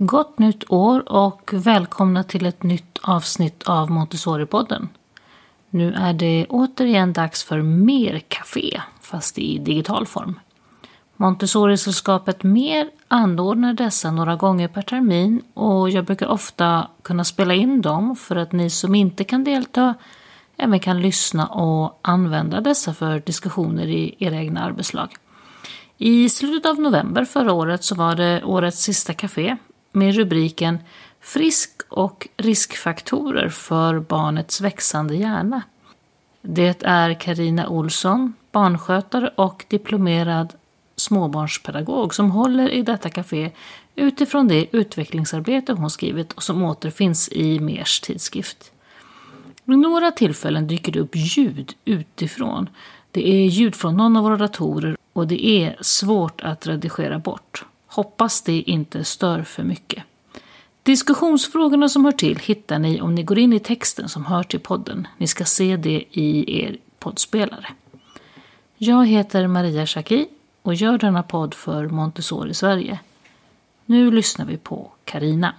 Gott nytt år och välkomna till ett nytt avsnitt av Montessori-podden. Nu är det återigen dags för mer café, fast i digital form. Montessori-sällskapet Mer anordnar dessa några gånger per termin och jag brukar ofta kunna spela in dem för att ni som inte kan delta även kan lyssna och använda dessa för diskussioner i era egna arbetslag. I slutet av november förra året så var det årets sista café med rubriken Frisk och riskfaktorer för barnets växande hjärna. Det är Karina Olsson, barnskötare och diplomerad småbarnspedagog som håller i detta café utifrån det utvecklingsarbete hon skrivit och som återfinns i Mers tidskrift. Vid några tillfällen dyker det upp ljud utifrån. Det är ljud från någon av våra datorer och det är svårt att redigera bort. Hoppas det inte stör för mycket. Diskussionsfrågorna som hör till hittar ni om ni går in i texten som hör till podden. Ni ska se det i er poddspelare. Jag heter Maria Schacki och gör denna podd för Montessori Sverige. Nu lyssnar vi på Karina.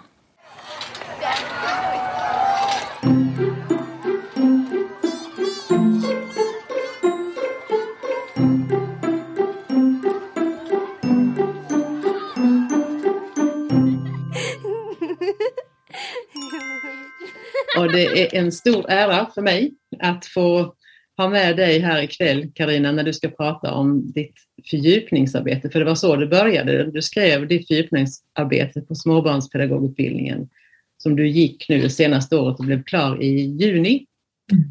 Och det är en stor ära för mig att få ha med dig här ikväll, Karina, när du ska prata om ditt fördjupningsarbete. För det var så det började. Du skrev ditt fördjupningsarbete på småbarnspedagogutbildningen som du gick nu senaste året och blev klar i juni. Mm.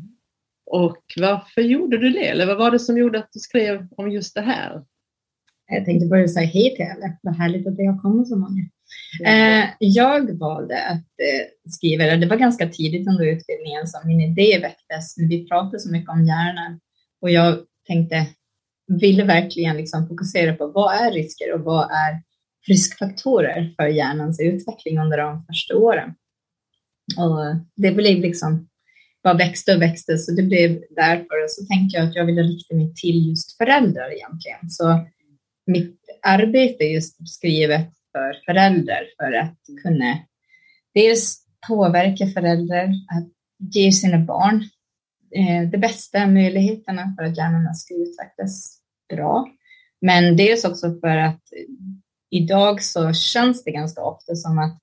Och varför gjorde du det? Eller vad var det som gjorde att du skrev om just det här? Jag tänkte börja säga hej till alla. Vad härligt att det har kommit så många. Eh, jag valde att eh, skriva det. Det var ganska tidigt under utbildningen som min idé väcktes. Vi pratade så mycket om hjärnan och jag tänkte, ville verkligen liksom fokusera på vad är risker och vad är riskfaktorer för hjärnans utveckling under de första åren. Och det blev liksom bara växte och växte, så det blev därför. Så tänkte jag att jag ville rikta mig till just föräldrar egentligen. Så mitt arbete är just skrivet för föräldrar för att kunna dels påverka föräldrar att ge sina barn eh, de bästa möjligheterna för att hjärnorna ska utvecklas bra. Men dels också för att idag så känns det ganska ofta som att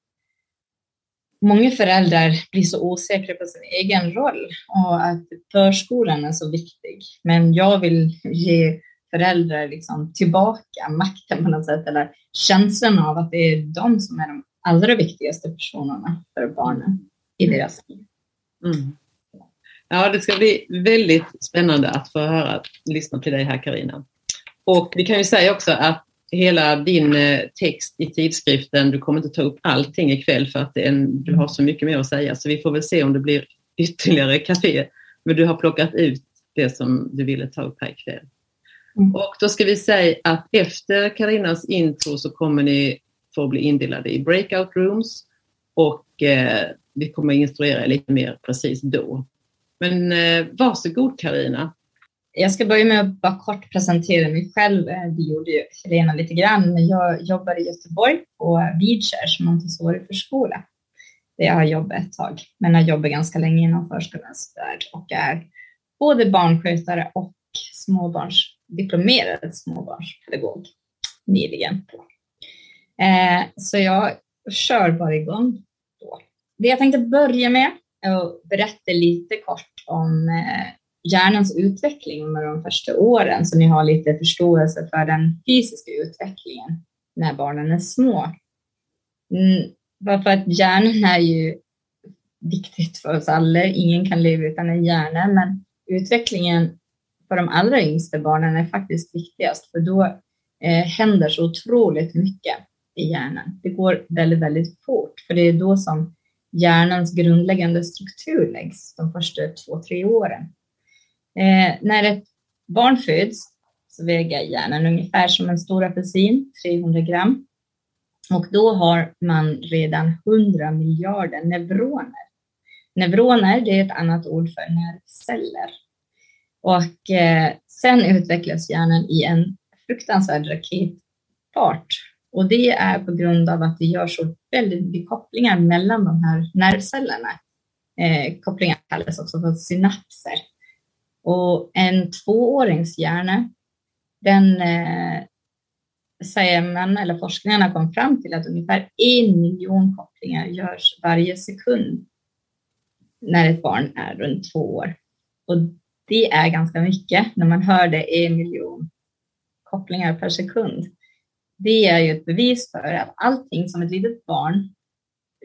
många föräldrar blir så osäkra på sin egen roll och att förskolan är så viktig. Men jag vill ge föräldrar liksom tillbaka makten på något sätt, eller känslan av att det är de som är de allra viktigaste personerna för barnen i deras liv. Mm. Ja, det ska bli väldigt spännande att få höra, lyssna till dig här Karina. Och vi kan ju säga också att hela din eh, text i tidskriften, du kommer inte ta upp allting ikväll för att en, du har så mycket mer att säga, så vi får väl se om det blir ytterligare kafé. Men du har plockat ut det som du ville ta upp här ikväll. Mm. Och då ska vi säga att efter Karinas intro så kommer ni få bli indelade i breakout rooms och eh, vi kommer instruera er lite mer precis då. Men eh, varsågod Karina. Jag ska börja med att bara kort presentera mig själv. Eh, det gjorde ju Helena lite grann. Jag jobbar i Göteborg på Vidskärs Montessori-förskola där jag har jobbat ett tag, men har jobbat ganska länge inom förskolans värld och är både barnskötare och småbarns diplomerad småbarnspedagog nyligen. Eh, så jag kör bara igång då. Det jag tänkte börja med är att berätta lite kort om eh, hjärnans utveckling under de första åren så ni har lite förståelse för den fysiska utvecklingen när barnen är små. Mm, för att hjärnan är ju viktigt för oss alla. Ingen kan leva utan en hjärna, men utvecklingen för de allra yngsta barnen är faktiskt viktigast, för då eh, händer så otroligt mycket i hjärnan. Det går väldigt, väldigt fort, för det är då som hjärnans grundläggande struktur läggs de första två, tre åren. Eh, när ett barn föds så väger hjärnan ungefär som en stor apelsin, 300 gram. Och då har man redan 100 miljarder neuroner. Neuroner, det är ett annat ord för nervceller. Och eh, sen utvecklas hjärnan i en fruktansvärd raketfart. Och det är på grund av att det görs så väldigt mycket kopplingar mellan de här nervcellerna. Eh, kopplingar kallas också för synapser. Och en tvåårings hjärna, den eh, säger man, eller forskarna kom fram till att ungefär en miljon kopplingar görs varje sekund när ett barn är runt två år. Och det är ganska mycket när man hör det en miljon kopplingar per sekund. Det är ju ett bevis för att allting som ett litet barn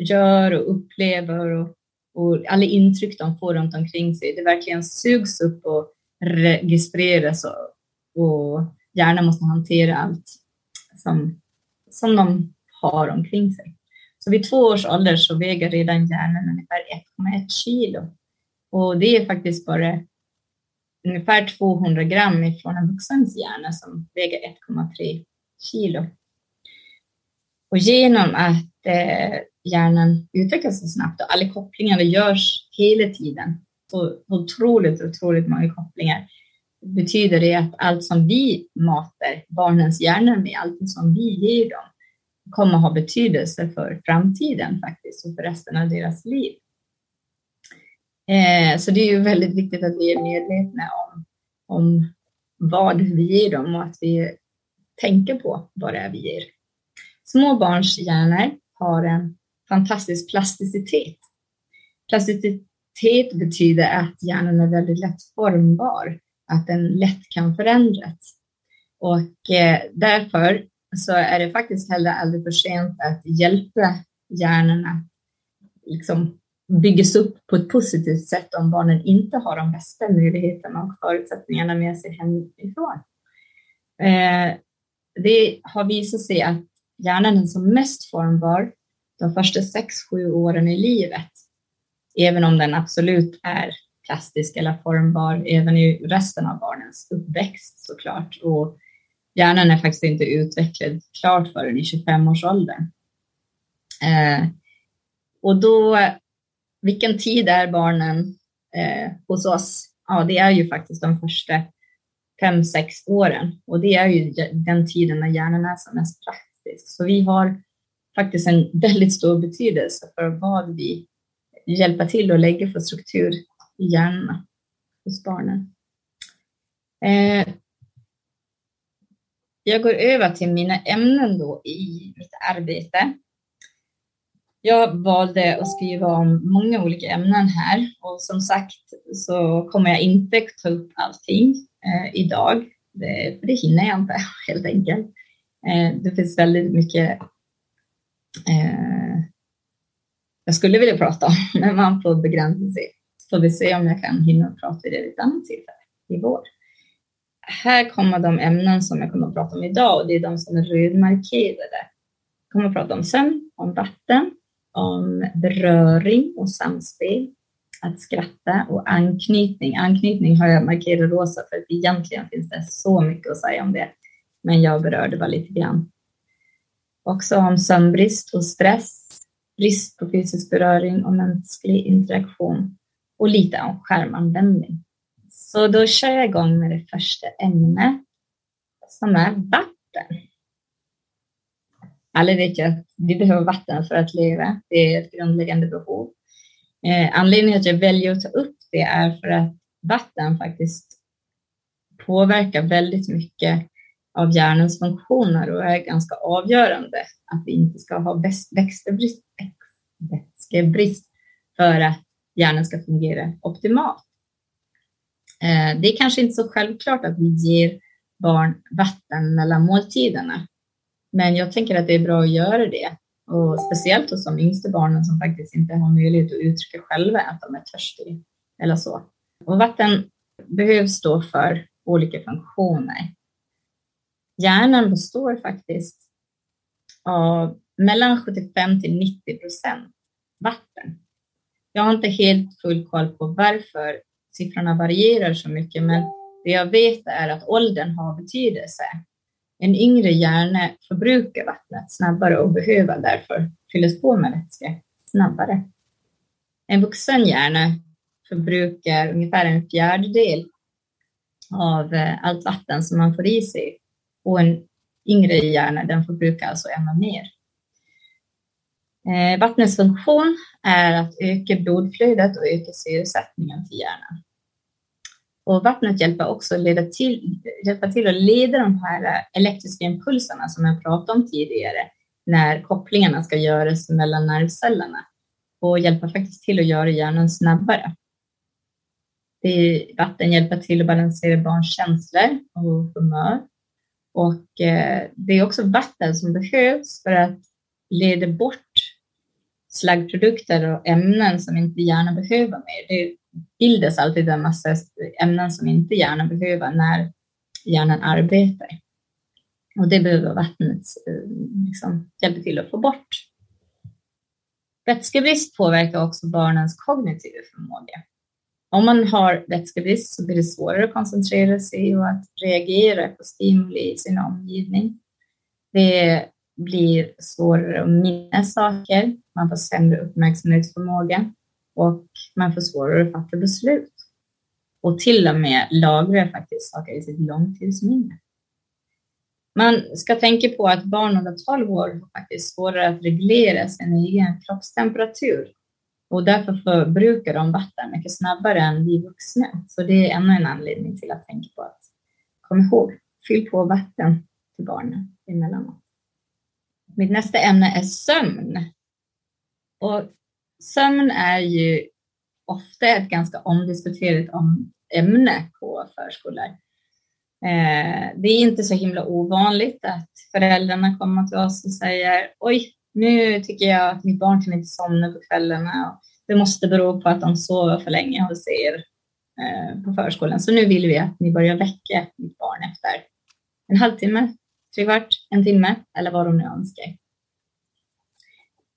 gör och upplever och, och alla intryck de får runt omkring sig, det verkligen sugs upp och registreras och, och hjärnan måste hantera allt som, som de har omkring sig. Så vid två års ålder så väger redan hjärnan ungefär 1,1 kilo. Och det är faktiskt bara ungefär 200 gram ifrån en vuxens hjärna som väger 1,3 kilo. Och genom att eh, hjärnan utvecklas så snabbt och alla kopplingar görs hela tiden, så otroligt, otroligt många kopplingar, betyder det att allt som vi matar barnens hjärnor med, allt som vi ger dem, kommer ha betydelse för framtiden faktiskt och för resten av deras liv. Eh, så det är ju väldigt viktigt att vi är medvetna om, om vad vi ger dem och att vi tänker på vad det är vi ger. Små barns hjärnor har en fantastisk plasticitet. Plasticitet betyder att hjärnan är väldigt lätt formbar, att den lätt kan förändras. Och eh, därför så är det faktiskt heller aldrig för sent att hjälpa hjärnorna liksom byggs upp på ett positivt sätt om barnen inte har de bästa möjligheterna och förutsättningarna med sig hemifrån. Eh, det har visat sig att hjärnan är som mest formbar de första sex, sju åren i livet, även om den absolut är plastisk eller formbar även i resten av barnens uppväxt såklart. Och hjärnan är faktiskt inte utvecklad klart förrän i 25-årsåldern. Eh, och då vilken tid är barnen eh, hos oss? Ja, det är ju faktiskt de första fem, sex åren och det är ju den tiden när hjärnan är som mest praktisk. Så vi har faktiskt en väldigt stor betydelse för vad vi hjälper till att lägga för struktur i hjärnan hos barnen. Eh, jag går över till mina ämnen då i mitt arbete. Jag valde att skriva om många olika ämnen här och som sagt så kommer jag inte ta upp allting eh, idag. Det, för det hinner jag inte helt enkelt. Eh, det finns väldigt mycket eh, jag skulle vilja prata om, men man får begränsa sig. Så får vi se om jag kan hinna prata det vid ett annat tillfälle i vår. Här kommer de ämnen som jag kommer att prata om idag och det är de som är rödmarkerade. Jag kommer att prata om sömn, om vatten, om beröring och samspel, att skratta och anknytning. Anknytning har jag markerat rosa för att egentligen finns det så mycket att säga om det, men jag berörde bara lite grann. Också om sömnbrist och stress, brist på fysisk beröring och mänsklig interaktion och lite om skärmanvändning. Så då kör jag igång med det första ämnet som är vatten. Alla vet ju att vi behöver vatten för att leva. Det är ett grundläggande behov. Eh, anledningen till att jag väljer att ta upp det är för att vatten faktiskt påverkar väldigt mycket av hjärnans funktioner och är ganska avgörande att vi inte ska ha växtebrist, vätskebrist för att hjärnan ska fungera optimalt. Eh, det är kanske inte så självklart att vi ger barn vatten mellan måltiderna. Men jag tänker att det är bra att göra det. Och speciellt hos de yngsta barnen som faktiskt inte har möjlighet att uttrycka själva att de är törstiga eller så. Och vatten behövs då för olika funktioner. Hjärnan består faktiskt av mellan 75 till 90 procent vatten. Jag har inte helt full koll på varför siffrorna varierar så mycket, men det jag vet är att åldern har betydelse. En yngre hjärna förbrukar vattnet snabbare och behöver därför fyllas på med vätska snabbare. En vuxen hjärna förbrukar ungefär en fjärdedel av eh, allt vatten som man får i sig och en yngre hjärna, den förbrukar alltså ännu mer. Eh, vattnets funktion är att öka blodflödet och öka syresättningen till hjärnan. Och vattnet hjälper också leda till, hjälpa till att leda de här elektriska impulserna som jag pratade om tidigare, när kopplingarna ska göras mellan nervcellerna och hjälpa faktiskt till att göra hjärnan snabbare. Det, vatten hjälper till att balansera barns känslor och humör. Och eh, det är också vatten som behövs för att leda bort slaggprodukter och ämnen som inte hjärnan behöver mer. Det bildas alltid en massa ämnen som inte hjärnan behöver när hjärnan arbetar. Och det behöver vattnet eh, liksom, hjälpa till att få bort. Vätskebrist påverkar också barnens kognitiva förmåga. Om man har vätskebrist så blir det svårare att koncentrera sig och att reagera på stimuli i sin omgivning. Det blir svårare att minnas saker, man får sämre uppmärksamhetsförmåga och man får svårare att fatta beslut. Och till och med lagra faktiskt saker i sitt långtidsminne. Man ska tänka på att barn under 12 år har faktiskt svårare att reglera sin egen kroppstemperatur och därför förbrukar de vatten mycket snabbare än vi vuxna. Så det är ännu en anledning till att tänka på att kom ihåg, fyll på vatten till barnen emellanåt. Mitt nästa ämne är sömn. Och sömn är ju ofta ett ganska omdiskuterat ämne på förskolor. Eh, det är inte så himla ovanligt att föräldrarna kommer till oss och säger oj, nu tycker jag att mitt barn kan inte somna på kvällarna. Det måste bero på att de sover för länge hos er eh, på förskolan. Så nu vill vi att ni börjar väcka mitt barn efter en halvtimme, tre kvart, en timme eller vad de nu önskar.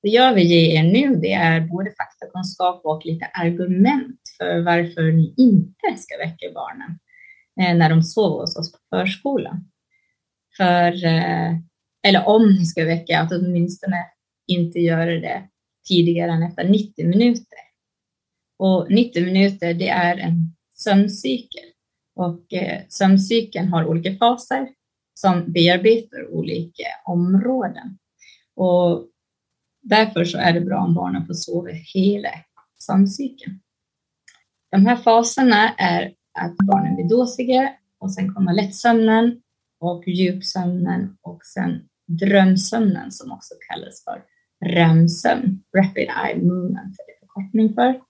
Det jag vill ge er nu det är både faktakunskap och lite argument för varför ni inte ska väcka barnen eh, när de sover hos oss på förskolan. För eh, eller om ni ska väcka, att åtminstone inte göra det tidigare än efter 90 minuter. Och 90 minuter, det är en sömncykel och eh, sömncykeln har olika faser som bearbetar olika områden. Och därför så är det bra om barnen får sova hela sömncykeln. De här faserna är att barnen blir dåsiga och sen kommer lättsömnen och djupsömnen och sen drömsömnen som också kallas för REM-sömn, Rapid Eye Movement är det förkortning för.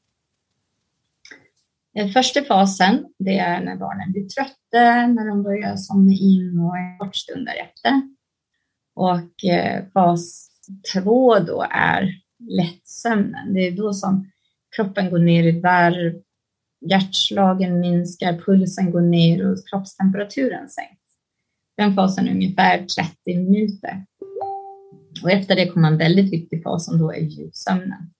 Den första fasen, det är när barnen blir trötta, när de börjar somna in och en kort stund därefter. Och eh, fas två då är lättsömnen. Det är då som kroppen går ner i varv, hjärtslagen minskar, pulsen går ner och kroppstemperaturen sänks. Den fasen är ungefär 30 minuter. Och efter det kommer en väldigt viktig fas som då är djupsömnen.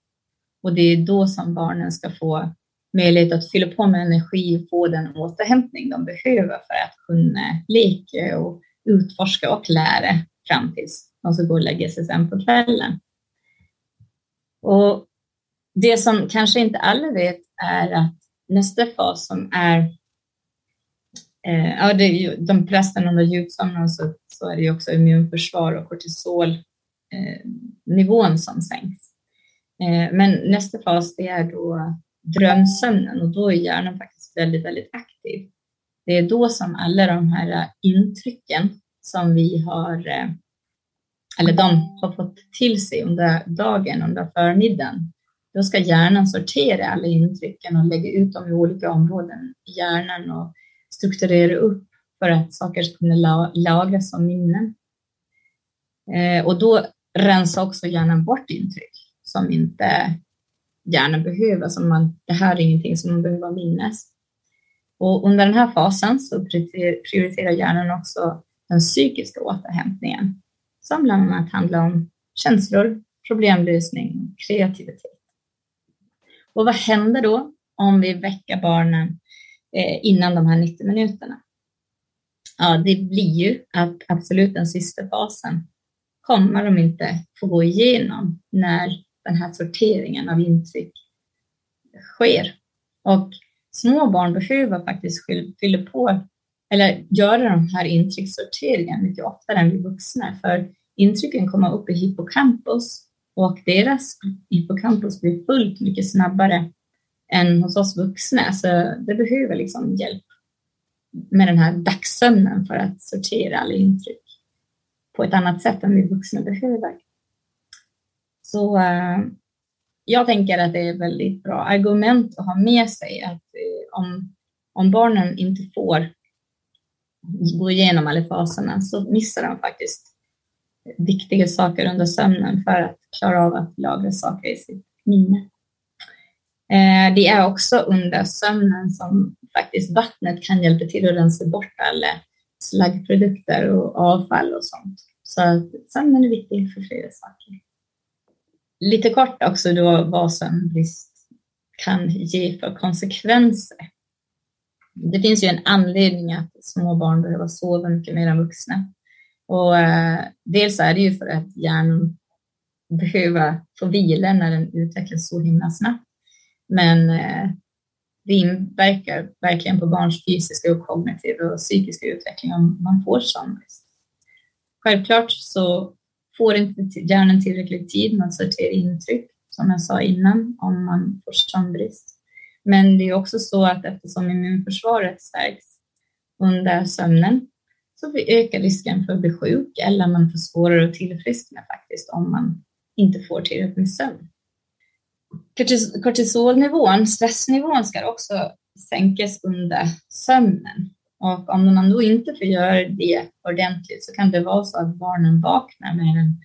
Och det är då som barnen ska få möjlighet att fylla på med energi och få den återhämtning de behöver för att kunna leka och utforska och lära fram tills de ska gå och lägga sig sen på kvällen. Och det som kanske inte alla vet är att nästa fas som är Eh, ja, det är ju, de flesta under djupsömnen så, så är det också immunförsvar och kortisolnivån eh, som sänks. Eh, men nästa fas det är då drömsömnen och då är hjärnan faktiskt väldigt, väldigt aktiv. Det är då som alla de här eh, intrycken som vi har, eh, eller de har fått till sig under dagen, under förmiddagen, då ska hjärnan sortera alla intrycken och lägga ut dem i olika områden i hjärnan och strukturera upp för att saker ska kunna lagras som minnen. Eh, och då rensa också hjärnan bort intryck som inte hjärnan behöver, som man, det här är ingenting som man behöver minnas. Och under den här fasen så prioriterar hjärnan också den psykiska återhämtningen som bland annat handlar om känslor, problemlösning och kreativitet. Och vad händer då om vi väcker barnen eh, innan de här 90 minuterna. Ja, det blir ju att absolut den sista fasen kommer de inte få gå igenom när den här sorteringen av intryck sker. Och små barn behöver faktiskt fylla på eller göra de här intryckssorteringen mycket oftare än vi vuxna. För intrycken kommer upp i hippocampus och deras hippocampus blir fullt mycket snabbare än hos oss vuxna. Så det behöver liksom hjälp med den här dagssömnen för att sortera alla intryck på ett annat sätt än vi vuxna behöver. Så äh, jag tänker att det är ett väldigt bra argument att ha med sig att äh, om, om barnen inte får gå igenom alla faserna så missar de faktiskt viktiga saker under sömnen för att klara av att lagra saker i sitt minne. Eh, det är också under sömnen som faktiskt vattnet kan hjälpa till att rensa bort alla slaggprodukter och avfall och sånt. Så sömnen är viktig för flera saker. Lite kort också då vad sömnbrist kan ge för konsekvenser. Det finns ju en anledning att små barn behöver sova mycket mer än vuxna. Och eh, dels är det ju för att hjärnan behöver få vila när den utvecklas så himla snabbt. Men eh, det inverkar verkligen på barns fysiska och kognitiva och psykiska utveckling om man får sömnbrist. Självklart så får inte hjärnan tillräcklig tid med att sortera intryck, som jag sa innan, om man får sömnbrist. Men det är också så att eftersom immunförsvaret stärks under sömnen så ökar risken för att bli sjuk eller man får svårare att tillfriskna faktiskt om man inte får tillräckligt med sömn. Kortisolnivån, stressnivån, ska också sänkas under sömnen. Och om man då inte får göra det ordentligt så kan det vara så att barnen vaknar med en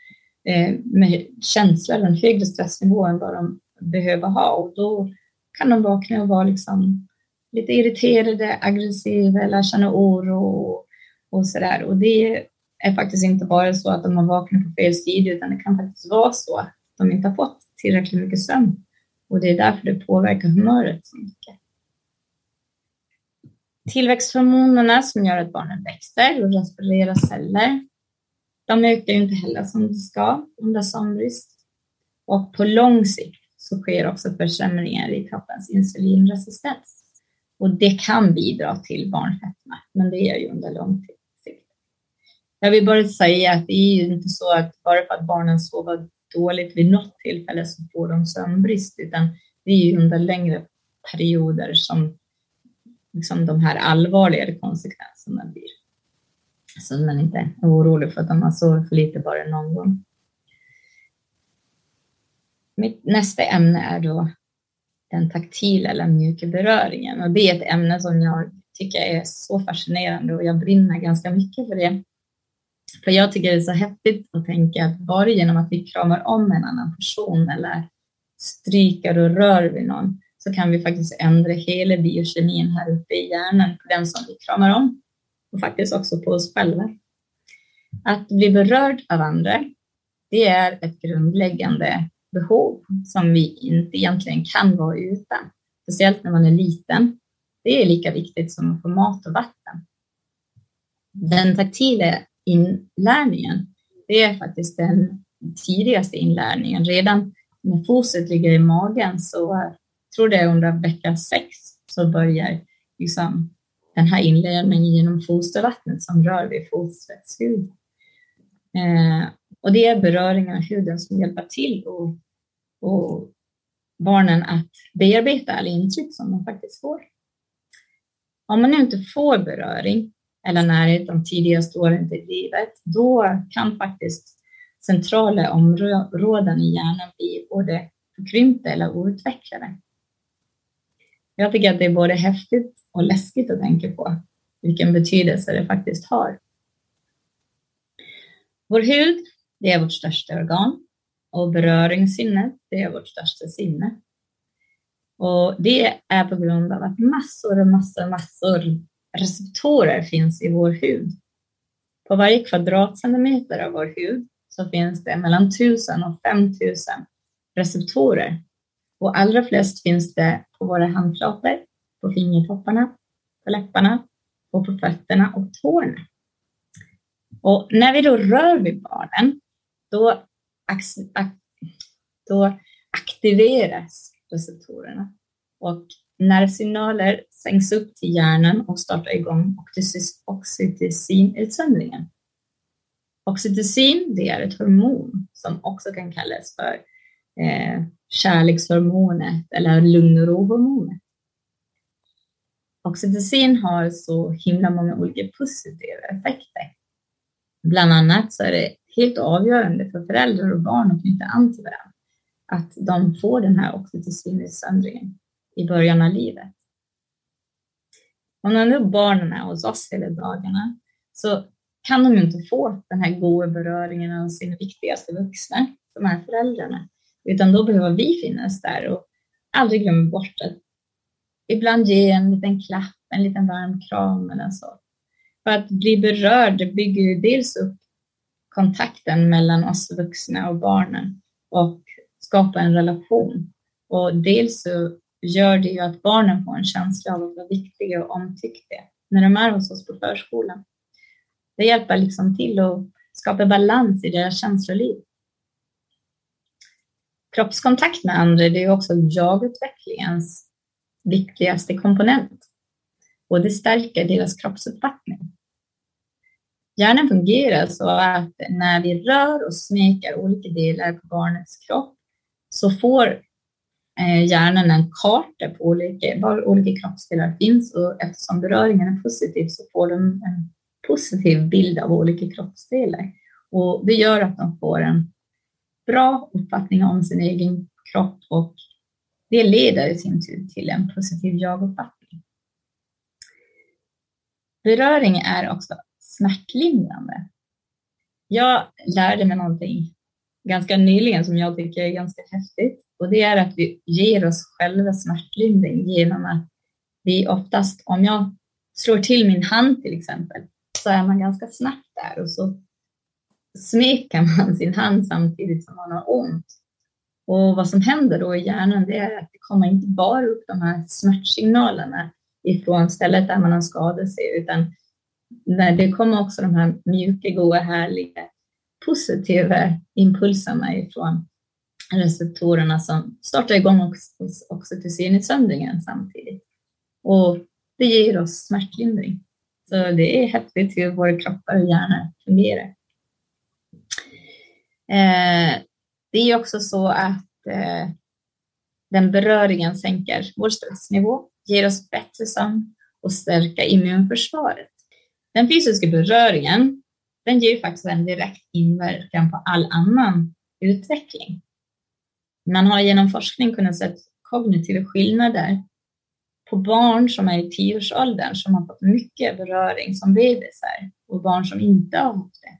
eh, med känsla, en högre stressnivå än vad de behöver ha. Och då kan de vakna och vara liksom lite irriterade, aggressiva eller känna oro och sådär. Och det är faktiskt inte bara så att de har vaknat på fel sida, utan det kan faktiskt vara så att de inte har fått tillräckligt mycket sömn. Och det är därför det påverkar humöret så mycket. Tillväxthormonerna som gör att barnen växer och respirerar celler, de ökar ju inte heller som de ska under sömnbrist. Och på lång sikt så sker också försämringar i kroppens insulinresistens. Och det kan bidra till barnfetma, men det är ju under lång tid. Jag vill bara säga att det är ju inte så att bara för att barnen sover dåligt vid något tillfälle så får de sömnbrist, utan det är ju under längre perioder som liksom de här allvarligare konsekvenserna blir. Så man inte är orolig för att de har sovit för lite bara någon gång. Mitt nästa ämne är då den taktila eller mjuka beröringen och det är ett ämne som jag tycker är så fascinerande och jag brinner ganska mycket för det. För jag tycker det är så häftigt att tänka att bara genom att vi kramar om en annan person eller stryker och rör vid någon så kan vi faktiskt ändra hela biokemin här uppe i hjärnan på den som vi kramar om och faktiskt också på oss själva. Att bli berörd av andra, det är ett grundläggande behov som vi inte egentligen kan vara utan. Speciellt när man är liten. Det är lika viktigt som att få mat och vatten. Den taktila inlärningen, det är faktiskt den tidigaste inlärningen. Redan när fostret ligger i magen så jag tror det är under vecka sex så börjar liksom den här inlärningen genom fostervattnet som rör vid fostrets hud. Eh, och det är beröringen av huden som hjälper till och, och barnen att bearbeta alla intryck som de faktiskt får. Om man nu inte får beröring eller närhet de tidigaste åren i livet, då kan faktiskt centrala områden i hjärnan bli både förkrympta eller outvecklade. Jag tycker att det är både häftigt och läskigt att tänka på vilken betydelse det faktiskt har. Vår hud, det är vårt största organ och beröringssinnet, det är vårt största sinne. Och det är på grund av att massor och massor, massor receptorer finns i vår hud. På varje kvadratcentimeter av vår hud så finns det mellan 1000 och 5000 receptorer. Och allra flest finns det på våra handflator, på fingertopparna, på läpparna och på fötterna och tårna. Och när vi då rör vid barnen, då, då aktiveras receptorerna och nervsignaler sänks upp till hjärnan och startar igång oxytocinutsöndringen. Oxytocin det är ett hormon som också kan kallas för eh, kärlekshormonet eller lugn och ro-hormonet. Oxytocin har så himla många olika positiva effekter. Bland annat så är det helt avgörande för föräldrar och barn att knyta an till varandra. Att de får den här oxytocinutsöndringen i början av livet. Om nu barnen är hos oss hela dagarna så kan de inte få den här goda beröringen av sina viktigaste vuxna, de här föräldrarna, utan då behöver vi finnas där och aldrig glömma bort att ibland ge en liten klapp, en liten varm kram eller så. För att bli berörd bygger ju dels upp kontakten mellan oss vuxna och barnen och skapa en relation. Och dels så gör det ju att barnen får en känsla av att vara viktiga och omtyckta när de är hos oss på förskolan. Det hjälper liksom till att skapa balans i deras känsloliv. Kroppskontakt med andra det är också jagutvecklingens viktigaste komponent och det stärker deras kroppsuppfattning. Hjärnan fungerar så att när vi rör och smeker olika delar på barnets kropp så får eh, hjärnan en karta på olika, var olika kroppsdelar finns och eftersom beröringen är positiv så får de en positiv bild av olika kroppsdelar. Och det gör att de får en bra uppfattning om sin egen kropp och det leder i sin tur till en positiv jaguppfattning. Beröring är också smärtlindrande. Jag lärde mig någonting ganska nyligen som jag tycker är ganska häftigt och det är att vi ger oss själva smärtlindring genom att vi oftast, om jag slår till min hand till exempel, så är man ganska snabbt där och så smeker man sin hand samtidigt som man har ont. Och vad som händer då i hjärnan det är att det kommer inte bara upp de här smärtsignalerna ifrån stället där man har skadat sig, utan när det kommer också de här mjuka, goda, härliga, positiva impulserna ifrån receptorerna som startar igång oxytocinutsöndringen samtidigt. Och det ger oss smärtlindring. Så det är häftigt hur våra kroppar och hjärnor fungerar. Eh, det är också så att eh, den beröringen sänker vår stressnivå, ger oss bättre sömn och stärker immunförsvaret. Den fysiska beröringen, den ger faktiskt en direkt inverkan på all annan utveckling. Man har genom forskning kunnat se kognitiva skillnader på barn som är i tioårsåldern som har fått mycket beröring som bebisar och barn som inte har fått det.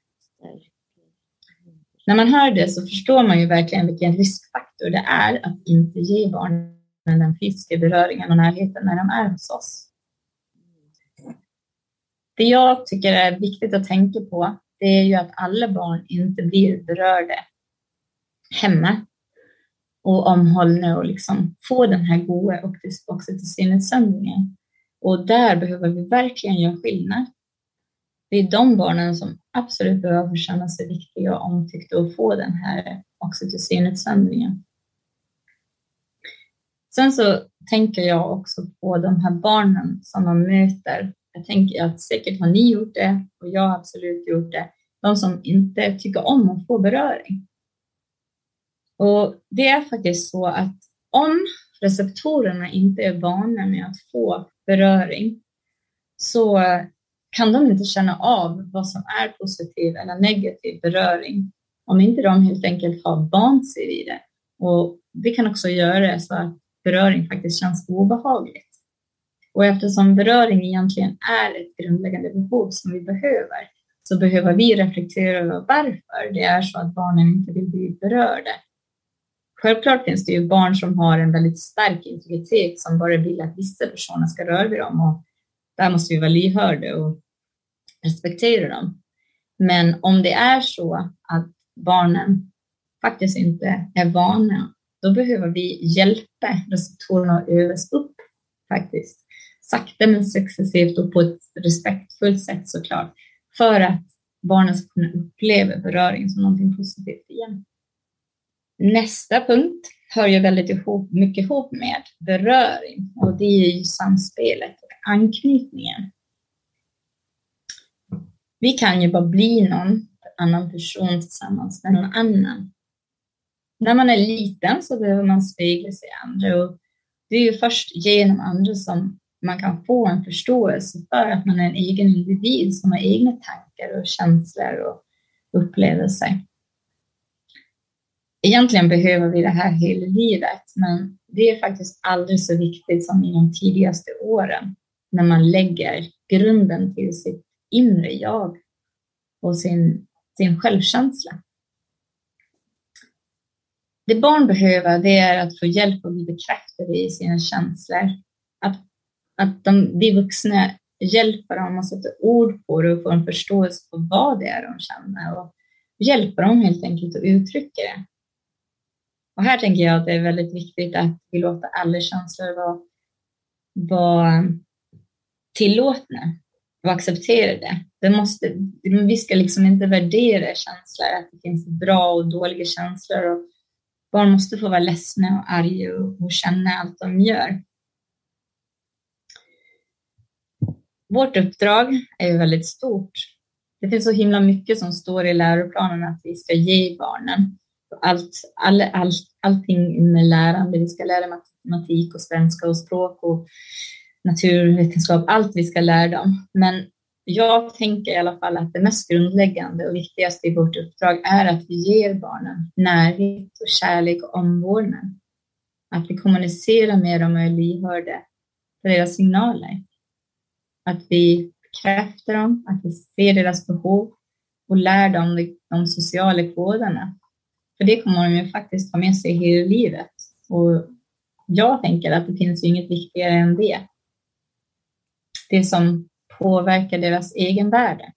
När man hör det så förstår man ju verkligen vilken riskfaktor det är att inte ge barnen den fysiska beröringen och närheten när de är hos oss. Det jag tycker är viktigt att tänka på, det är ju att alla barn inte blir berörda hemma och omhållna och liksom få den här goda oxytocinutsöndringen. Och där behöver vi verkligen göra skillnad. Det är de barnen som absolut behöver känna sig viktiga och omtyckta och få den här oxytocinutsöndringen. Sen så tänker jag också på de här barnen som man möter. Jag tänker att säkert har ni gjort det och jag har absolut gjort det. De som inte tycker om att få beröring. Och det är faktiskt så att om receptorerna inte är vana med att få beröring så kan de inte känna av vad som är positiv eller negativ beröring om inte de helt enkelt har vant sig vid det. Och det kan också göra så att beröring faktiskt känns obehagligt. Och eftersom beröring egentligen är ett grundläggande behov som vi behöver så behöver vi reflektera över varför det är så att barnen inte vill bli berörda. Självklart finns det ju barn som har en väldigt stark integritet som bara vill att vissa personer ska röra vid dem och där måste vi vara lyhörda och respektera dem. Men om det är så att barnen faktiskt inte är vana, då behöver vi hjälpa receptorerna att övas upp faktiskt. Sakta men successivt och på ett respektfullt sätt såklart, för att barnen ska kunna uppleva beröring som någonting positivt igen. nästa punkt hör ju väldigt ihop, mycket ihop med beröring och det är ju samspelet och anknytningen. Vi kan ju bara bli någon annan person tillsammans med någon annan. När man är liten så behöver man spegla sig i andra och det är ju först genom andra som man kan få en förståelse för att man är en egen individ som har egna tankar och känslor och upplevelser. Egentligen behöver vi det här hela livet, men det är faktiskt aldrig så viktigt som i de tidigaste åren när man lägger grunden till sitt inre jag och sin, sin självkänsla. Det barn behöver det är att få hjälp att bli bekräftade i sina känslor. Att, att de, de vuxna hjälper dem att sätta ord på det och få en förståelse för vad det är de känner och hjälper dem helt enkelt att uttrycka det. Och här tänker jag att det är väldigt viktigt att vi låter alla känslor vara, vara tillåtna och accepterade. Det måste, vi ska liksom inte värdera känslor, att det finns bra och dåliga känslor. Och barn måste få vara ledsna och arga och, och känna allt de gör. Vårt uppdrag är ju väldigt stort. Det finns så himla mycket som står i läroplanen att vi ska ge barnen allt, all, all, allting med lärande. Vi ska lära matematik och svenska och språk och naturvetenskap, allt vi ska lära dem. Men jag tänker i alla fall att det mest grundläggande och viktigaste i vårt uppdrag är att vi ger barnen närhet och kärlek och omvårdnad. Att vi kommunicerar med dem och är lyhörda för deras signaler. Att vi bekräftar dem, att vi ser deras behov och lär dem de sociala koderna för det kommer de ju faktiskt ha med sig hela livet. Och jag tänker att det finns inget viktigare än det. Det som påverkar deras egenvärde.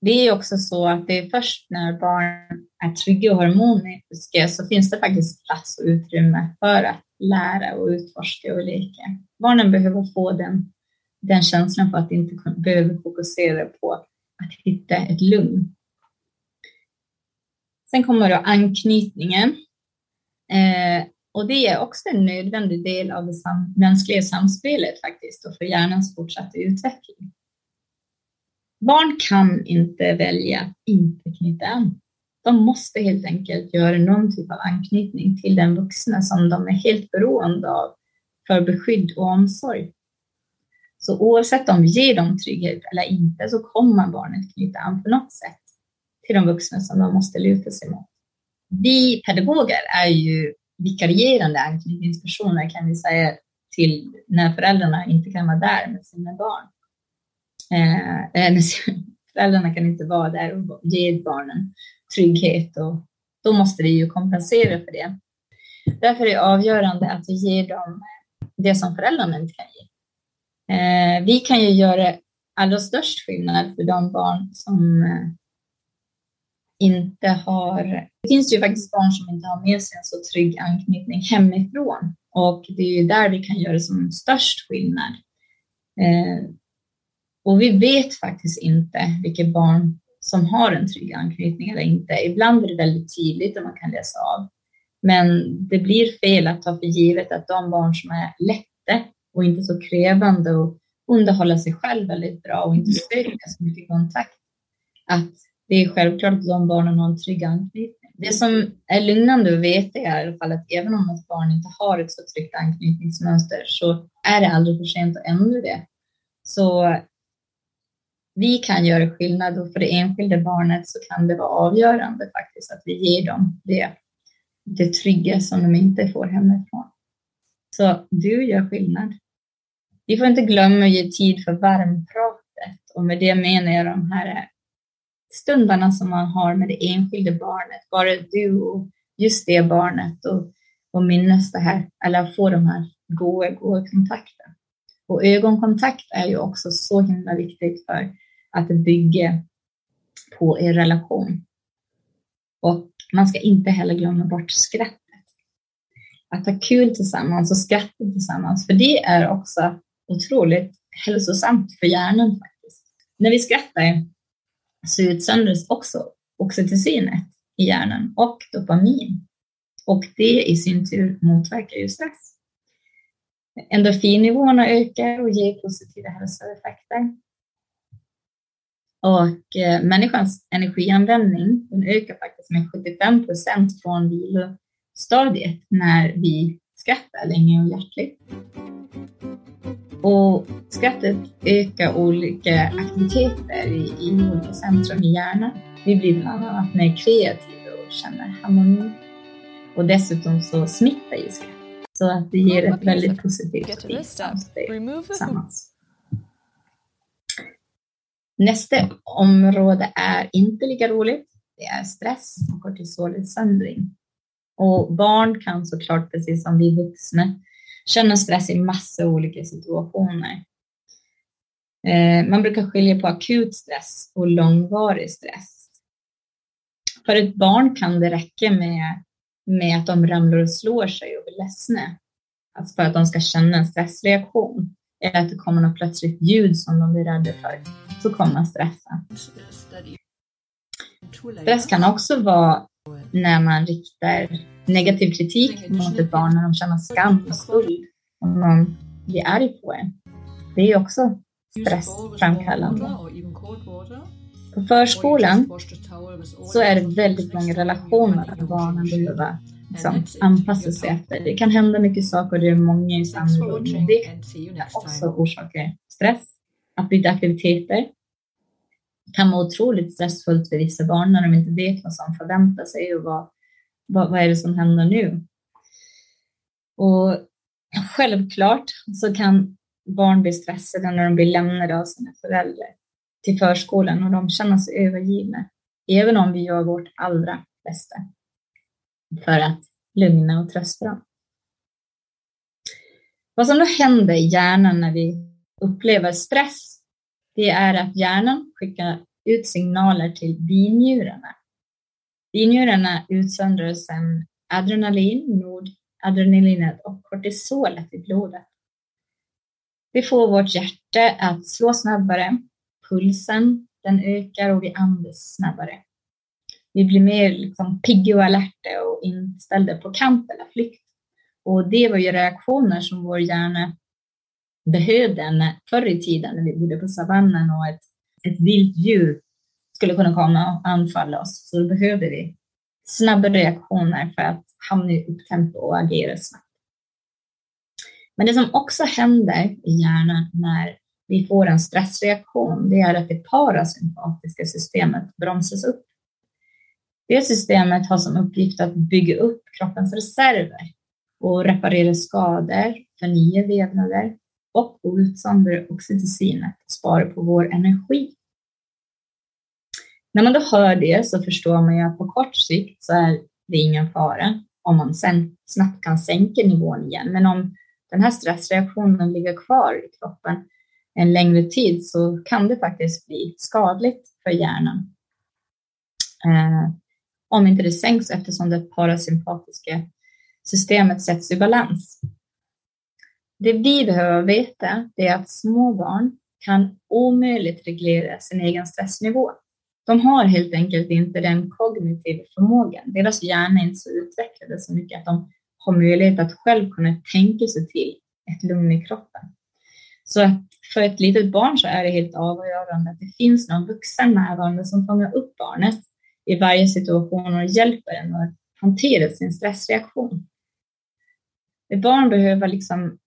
Det är också så att det är först när barn är trygga och harmoniska så finns det faktiskt plats och utrymme för att lära och utforska och leka. Barnen behöver få den, den känslan för att inte behöva fokusera på att hitta ett lugn. Sen kommer då anknytningen. Eh, och det är också en nödvändig del av det sam mänskliga samspelet faktiskt och för hjärnans fortsatta utveckling. Barn kan inte välja att inte knyta an. De måste helt enkelt göra någon typ av anknytning till den vuxna som de är helt beroende av för beskydd och omsorg. Så oavsett om vi ger dem trygghet eller inte så kommer barnet knyta an på något sätt till de vuxna som de måste luta sig mot. Vi pedagoger är ju vikarierande anknytningspersoner kan vi säga till när föräldrarna inte kan vara där med sina barn. Eh, eh föräldrarna kan inte vara där och ge barnen trygghet och då måste vi ju kompensera för det. Därför är det avgörande att vi ger dem det som föräldrarna inte kan ge. Eh, vi kan ju göra allra störst skillnad för de barn som eh, inte har... Det finns ju faktiskt barn som inte har med sig en så trygg anknytning hemifrån och det är ju där vi kan göra som störst skillnad. Eh, och vi vet faktiskt inte vilka barn som har en trygg anknytning eller inte. Ibland är det väldigt tydligt och man kan läsa av. Men det blir fel att ta för givet att de barn som är lätta och inte så krävande och underhåller sig själv väldigt bra och inte söker så mycket kontakt, att det är självklart att de barnen har en trygg anknytning. Det som är lugnande att veta är i alla fall att även om ett barn inte har ett så tryggt anknytningsmönster så är det aldrig för sent att ändra det. Så vi kan göra skillnad och för det enskilda barnet så kan det vara avgörande faktiskt att vi ger dem det, det trygga som de inte får hemifrån. Så du gör skillnad. Vi får inte glömma att ge tid för varmpratet och med det menar jag de här stundarna som man har med det enskilda barnet, bara du och just det barnet och, och minnas det här, eller få de här goda, goda kontakter. Och ögonkontakt är ju också så himla viktigt för att bygga på er relation. Och man ska inte heller glömma bort skrattet. Att ha kul tillsammans och skratta tillsammans, för det är också otroligt hälsosamt för hjärnan faktiskt. När vi skrattar så utsöndras också oxytocinet i hjärnan och dopamin. Och det i sin tur motverkar ju stress. Endorfinnivåerna ökar och ger positiva hälsoeffekter. Och eh, människans energianvändning den ökar faktiskt med 75 procent från vilostadiet när vi skrattar länge och hjärtligt. Och skrattet ökar olika aktiviteter i, i olika centrum i hjärnan. Vi blir bland annat mer kreativa och känner harmoni. Och dessutom så smittar ju skratt. Så att det ger ett väldigt positivt samspel tillsammans. Nästa område är inte lika roligt. Det är stress och kortisolutsöndring. Och barn kan såklart, precis som vi vuxna, känna stress i massa olika situationer. Eh, man brukar skilja på akut stress och långvarig stress. För ett barn kan det räcka med, med att de ramlar och slår sig och blir ledsna. Alltså för att de ska känna en stressreaktion. Eller att det kommer något plötsligt ljud som de blir rädda för. Så kommer man stressa. Stress kan också vara när man riktar negativ kritik mot ett barn när de känner skam och skuld. Om de blir arg på en. Det är också stressframkallande. På förskolan så är det väldigt många relationer som barnen behöver liksom, anpassa sig efter. Det kan hända mycket saker och det är många i samhället. Det kan också orsaka stress. Att byta aktiviteter kan vara otroligt stressfullt för vissa barn när de inte vet vad som förväntar sig och vad, vad, vad är det som händer nu. Och självklart så kan barn bli stressade när de blir lämnade av sina föräldrar till förskolan och de känner sig övergivna, även om vi gör vårt allra bästa för att lugna och trösta dem. Vad som då händer i hjärnan när vi upplever stress, det är att hjärnan skickar ut signaler till binjurarna. Binjurarna utsöndrar sedan adrenalin, nordadrenalinet och kortisolet i blodet. Det får vårt hjärta att slå snabbare, pulsen den ökar och vi andas snabbare. Vi blir mer liksom pigga och alerta och inställda på kamp eller flykt. Och det var ju reaktioner som vår hjärna behövde förr i tiden när vi bodde på savannen och ett, ett vilt djur skulle kunna komma och anfalla oss. Så då behövde vi snabba reaktioner för att hamna i upptempo och agera snabbt. Men det som också händer i hjärnan när vi får en stressreaktion, det är att det parasympatiska systemet bromsas upp. Det systemet har som uppgift att bygga upp kroppens reserver och reparera skador, förnya vävnader och utsöndra oxytocinet och spara på vår energi. När man då hör det så förstår man ju att på kort sikt så är det ingen fara om man sen snabbt kan sänka nivån igen. Men om den här stressreaktionen ligger kvar i kroppen en längre tid så kan det faktiskt bli skadligt för hjärnan. Eh, om inte det sänks eftersom det parasympatiska systemet sätts i balans. Det vi behöver veta är att små barn kan omöjligt reglera sin egen stressnivå. De har helt enkelt inte den kognitiva förmågan. Deras hjärna är inte så utvecklade så mycket att de har möjlighet att själv kunna tänka sig till ett lugn i kroppen. Så för ett litet barn så är det helt avgörande att det finns någon vuxen närvarande som fångar upp barnet i varje situation och hjälper en att hantera sin stressreaktion. Ett barn behöver liksom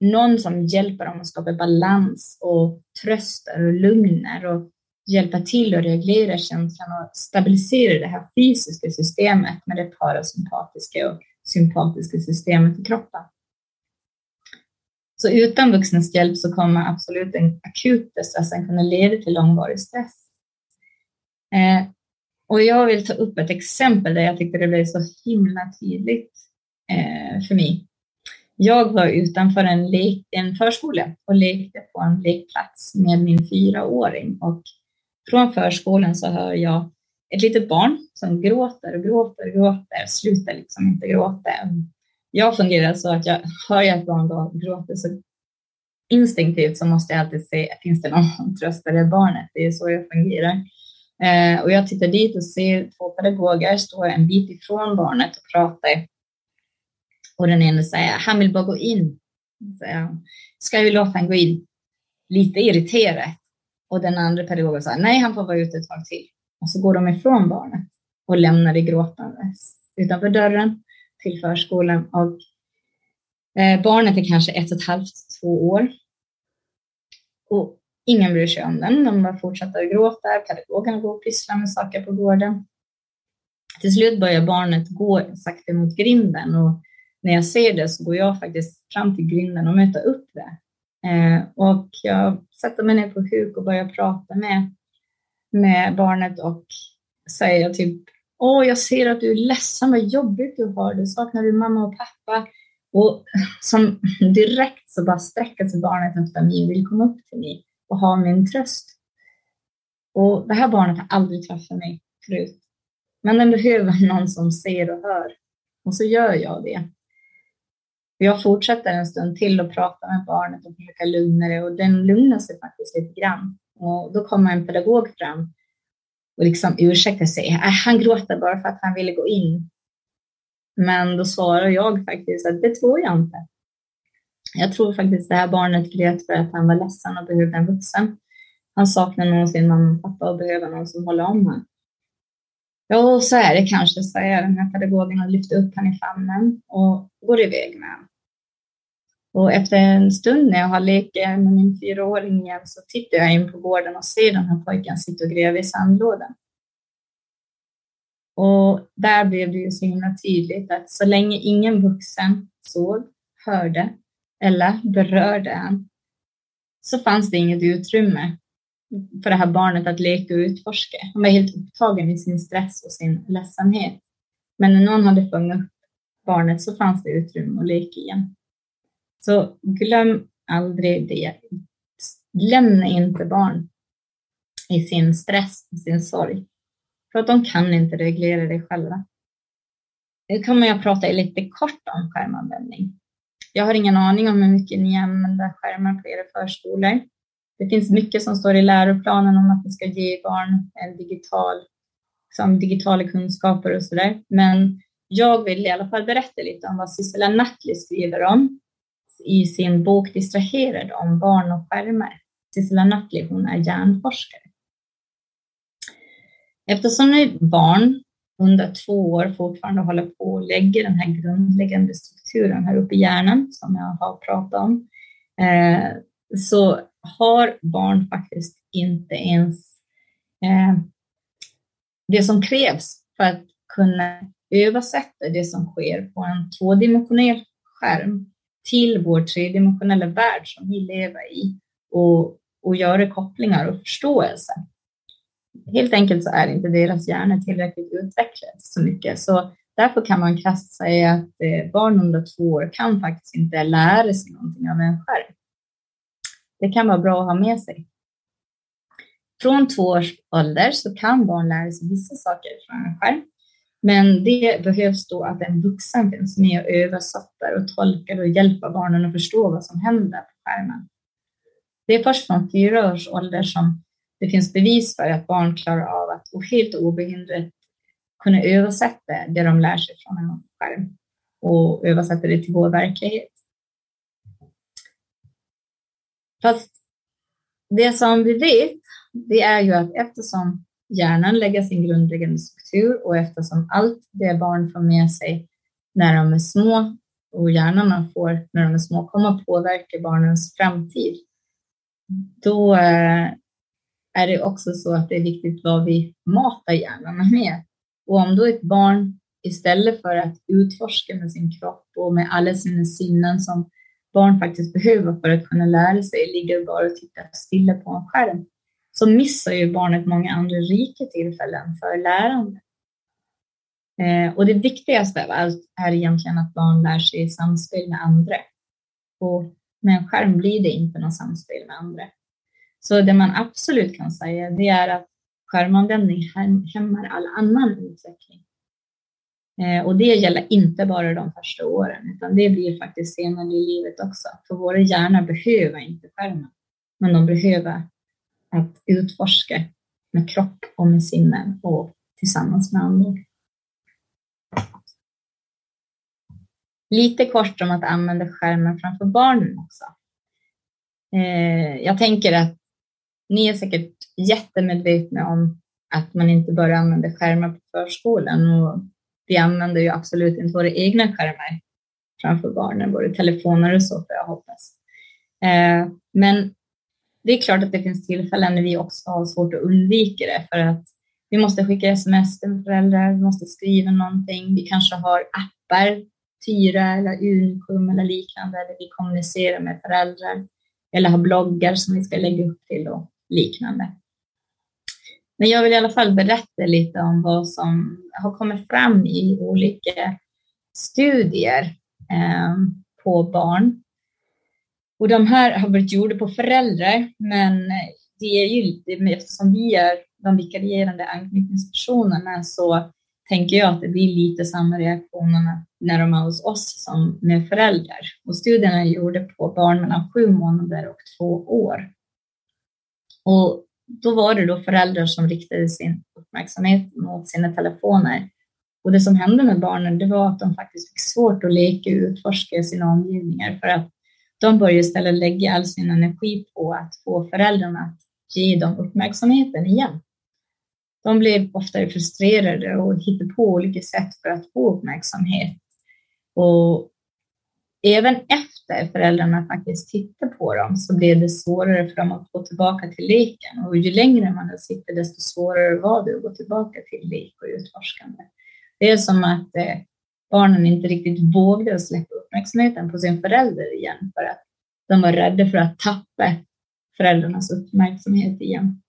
någon som hjälper dem att skapa balans och tröstar och lugnar och hjälpa till att reglera känslan och stabilisera det här fysiska systemet med det parasympatiska och sympatiska systemet i kroppen. Så utan vuxnas hjälp så kommer absolut den akuta stressen kunna leda till långvarig stress. Eh, och jag vill ta upp ett exempel där jag tyckte det blev så himla tydligt eh, för mig. Jag var utanför en, lek, en förskola och lekte på en lekplats med min fyraåring och från förskolan så hör jag ett litet barn som gråter och gråter och gråter, slutar liksom inte gråta. Jag fungerar så att jag hör jag ett barn gråter så instinktivt så måste jag alltid se, finns det någon som tröstar det barnet? Det är så jag fungerar. Eh, och jag tittar dit och ser två pedagoger stå en bit ifrån barnet och prata. Och den ena säger, han vill bara gå in. Ska vi låta han gå in? Lite irriterat. Och den andra pedagogen säger, nej han får vara ute ett tag till. Och så går de ifrån barnet och lämnar det gråtandes utanför dörren till förskolan. Och eh, barnet är kanske ett och ett halvt, två år. Och ingen bryr sig om den. De bara fortsätter att gråta. Pedagogerna går och pysslar med saker på gården. Till slut börjar barnet gå sakta mot grinden och när jag ser det så går jag faktiskt fram till grinden och möter upp det. Eh, och jag sätter mig ner på huk och börjar prata med, med barnet och säger typ Åh, jag ser att du är ledsen, vad jobbigt du har det. Saknar du mamma och pappa? Och som direkt så bara sträcker sig barnet efter mig och vill komma upp till mig och ha min tröst. Och det här barnet har aldrig träffat mig förut. Men den behöver någon som ser och hör. Och så gör jag det. Jag fortsätter en stund till och prata med barnet och försöka lugna det och den lugnar sig faktiskt lite grann. Och då kommer en pedagog fram och liksom ursäktar sig. Han gråter bara för att han ville gå in. Men då svarar jag faktiskt att det tror jag inte. Jag tror faktiskt det här barnet grät för att han var ledsen och behövde en vuxen. Han saknar någon sin mamma och pappa och behöver någon som håller om honom. Ja, så är det kanske, säger den här pedagogen och lyfter upp honom i famnen och går iväg med honom. Och efter en stund när jag har lekt med min fyraåring igen så tittar jag in på gården och ser den här pojken sitta och gräva i sandlådan. Och där blev det ju så himla tydligt att så länge ingen vuxen såg, hörde eller berörde han så fanns det inget utrymme för det här barnet att leka och utforska. Han var helt upptagen i sin stress och sin ledsamhet. Men när någon hade fångat upp barnet så fanns det utrymme att leka igen. Så glöm aldrig det. Lämna inte barn i sin stress, och sin sorg. För att de kan inte reglera det själva. Nu kommer jag prata lite kort om skärmanvändning. Jag har ingen aning om hur mycket ni använder skärmar på era förskolor. Det finns mycket som står i läroplanen om att vi ska ge barn en digital, liksom digitala kunskaper och sådär. Men jag vill i alla fall berätta lite om vad Sissela Nattli skriver om i sin bok Distraherad om barn och skärmar. Sissela Nattli, hon är hjärnforskare. Eftersom nu barn under två år fortfarande håller på att lägga den här grundläggande strukturen här uppe i hjärnan som jag har pratat om, eh, så har barn faktiskt inte ens eh, det som krävs för att kunna översätta det som sker på en tvådimensionell skärm till vår tredimensionella värld som vi lever i och, och göra kopplingar och förståelse. Helt enkelt så är inte deras hjärna tillräckligt utvecklad så mycket. Så därför kan man krasst säga att eh, barn under två år kan faktiskt inte lära sig någonting av en skärm. Det kan vara bra att ha med sig. Från två års ålder så kan barn lära sig vissa saker från en skärm. Men det behövs då att en vuxen finns med och översätter och tolkar och hjälper barnen att förstå vad som händer på skärmen. Det är först från fyra års ålder som det finns bevis för att barn klarar av att helt obehindrat kunna översätta det de lär sig från en skärm och översätta det till vår verklighet. Fast det som vi vet, det är ju att eftersom hjärnan lägga sin grundläggande struktur och eftersom allt det barn får med sig när de är små och hjärnan man får när de är små kommer att påverka barnens framtid. Då eh, är det också så att det är viktigt vad vi matar hjärnan med. Och om då ett barn istället för att utforska med sin kropp och med alla sina sinnen som barn faktiskt behöver för att kunna lära sig, ligger bara och tittar stilla på en skärm, så missar ju barnet många andra rika tillfällen för lärande. Eh, och det viktigaste av allt är egentligen att barn lär sig i samspel med andra. Och med en skärm blir det inte något samspel med andra. Så det man absolut kan säga det är att skärmanvändning hämmar all annan utveckling. Eh, och det gäller inte bara de första åren, utan det blir faktiskt senare i livet också. För våra hjärnor behöver inte skärmen, men de behöver att utforska med kropp och med sinnen och tillsammans med andra. Lite kort om att använda skärmen framför barnen också. Eh, jag tänker att ni är säkert jättemedvetna om att man inte bör använda skärmar på förskolan och vi använder ju absolut inte våra egna skärmar framför barnen, våra telefoner och så får jag hoppas. Eh, men det är klart att det finns tillfällen när vi också har svårt att undvika det för att vi måste skicka sms till föräldrar, vi måste skriva någonting, vi kanske har appar, Tyra eller Unikum eller liknande, där vi kommunicerar med föräldrar eller har bloggar som vi ska lägga upp till och liknande. Men jag vill i alla fall berätta lite om vad som har kommit fram i olika studier eh, på barn. Och de här har varit gjorda på föräldrar, men det är ju, eftersom vi är de vikarierande anknytningspersonerna så tänker jag att det blir lite samma reaktioner när de är hos oss som med föräldrar. Och studierna är gjorda på barn mellan sju månader och två år. Och då var det då föräldrar som riktade sin uppmärksamhet mot sina telefoner. Och det som hände med barnen, det var att de faktiskt fick svårt att leka och utforska sina omgivningar för att de börjar istället lägga all sin energi på att få föräldrarna att ge dem uppmärksamheten igen. De blev oftare frustrerade och hittar på olika sätt för att få uppmärksamhet. Och även efter föräldrarna faktiskt tittar på dem så blir det svårare för dem att gå tillbaka till leken. Och ju längre man sitter desto svårare var det att gå tillbaka till lek och utforskande. Det är som att eh, barnen inte riktigt vågade släppa uppmärksamheten på sin förälder igen för att de var rädda för att tappa föräldrarnas uppmärksamhet igen.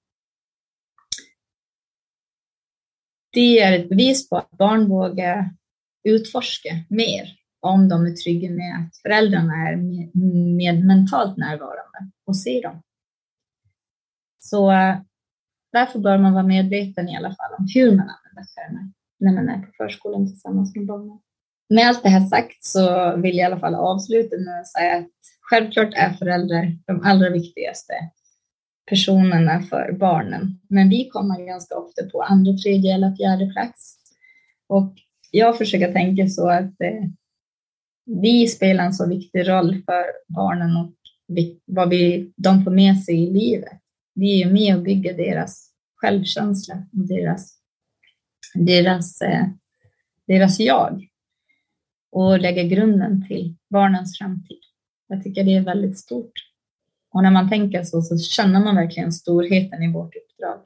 Det är ett bevis på att barn vågar utforska mer om de är trygga med att föräldrarna är med, med mentalt närvarande och ser dem. Så eh, därför bör man vara medveten i alla fall om hur man använder skärmar när man är på förskolan tillsammans med barnen. Med allt det här sagt så vill jag i alla fall avsluta med att säga att självklart är föräldrar de allra viktigaste personerna för barnen. Men vi kommer ganska ofta på andra, tredje eller fjärde plats. Och jag försöker tänka så att eh, vi spelar en så viktig roll för barnen och vi, vad vi, de får med sig i livet. Vi är med och bygger deras självkänsla och deras, deras, eh, deras jag och lägger grunden till barnens framtid. Jag tycker det är väldigt stort. Och när man tänker så, så känner man verkligen storheten i vårt uppdrag.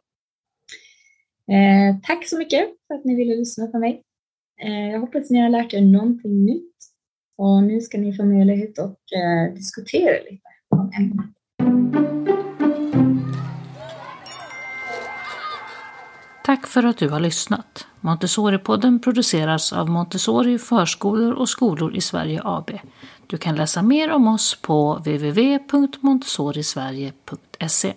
Eh, tack så mycket för att ni ville lyssna på mig. Eh, jag hoppas ni har lärt er någonting nytt och nu ska ni få möjlighet att eh, diskutera lite om ämnet. Tack för att du har lyssnat. Montessori-podden produceras av Montessori förskolor och skolor i Sverige AB. Du kan läsa mer om oss på www.montessorisverige.se